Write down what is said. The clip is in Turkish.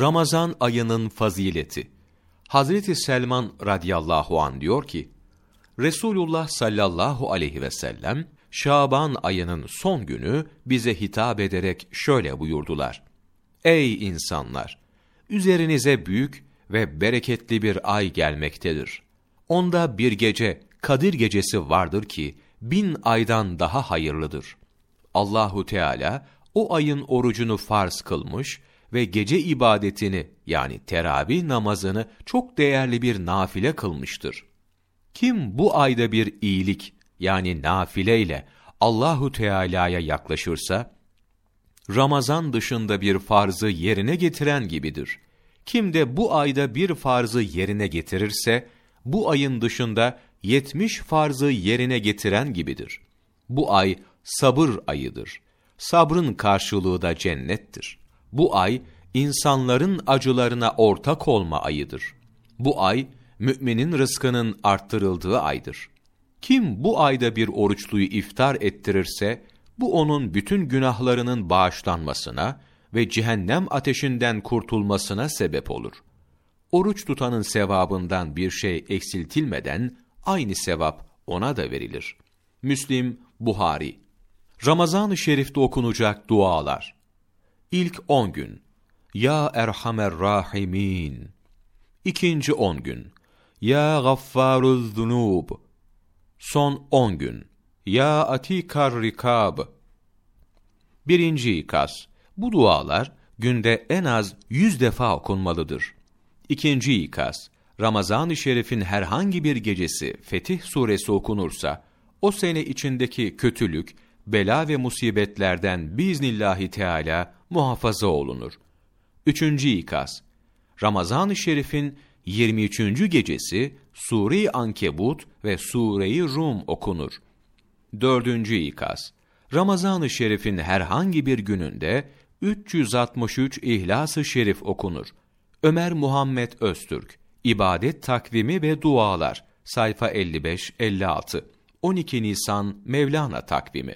Ramazan ayının fazileti. Hazreti Selman radıyallahu an diyor ki, Resulullah sallallahu aleyhi ve sellem, Şaban ayının son günü bize hitap ederek şöyle buyurdular. Ey insanlar! Üzerinize büyük ve bereketli bir ay gelmektedir. Onda bir gece, Kadir gecesi vardır ki, bin aydan daha hayırlıdır. Allahu Teala, o ayın orucunu farz kılmış ve gece ibadetini yani teravih namazını çok değerli bir nafile kılmıştır. Kim bu ayda bir iyilik yani nafile ile Allahu Teala'ya yaklaşırsa Ramazan dışında bir farzı yerine getiren gibidir. Kim de bu ayda bir farzı yerine getirirse bu ayın dışında yetmiş farzı yerine getiren gibidir. Bu ay sabır ayıdır. Sabrın karşılığı da cennettir. Bu ay insanların acılarına ortak olma ayıdır. Bu ay müminin rızkının arttırıldığı aydır. Kim bu ayda bir oruçluyu iftar ettirirse bu onun bütün günahlarının bağışlanmasına ve cehennem ateşinden kurtulmasına sebep olur. Oruç tutanın sevabından bir şey eksiltilmeden aynı sevap ona da verilir. Müslim, Buhari Ramazan-ı Şerif'te okunacak dualar. İlk on gün. Ya Erhamer Rahimin. İkinci on gün. Ya Gaffaruz Zunub. Son on gün. Ya Atikar Rikab. Birinci ikaz. Bu dualar günde en az yüz defa okunmalıdır. İkinci ikaz. Ramazan-ı Şerif'in herhangi bir gecesi Fetih suresi okunursa, o sene içindeki kötülük, bela ve musibetlerden biiznillahü teala muhafaza olunur. Üçüncü ikaz. Ramazan-ı Şerif'in 23. gecesi Sure-i Ankebut ve Sure-i Rum okunur. Dördüncü ikaz. Ramazan-ı Şerif'in herhangi bir gününde 363 İhlas-ı Şerif okunur. Ömer Muhammed Öztürk, İbadet Takvimi ve Dualar, sayfa 55-56, 12 Nisan Mevlana Takvimi.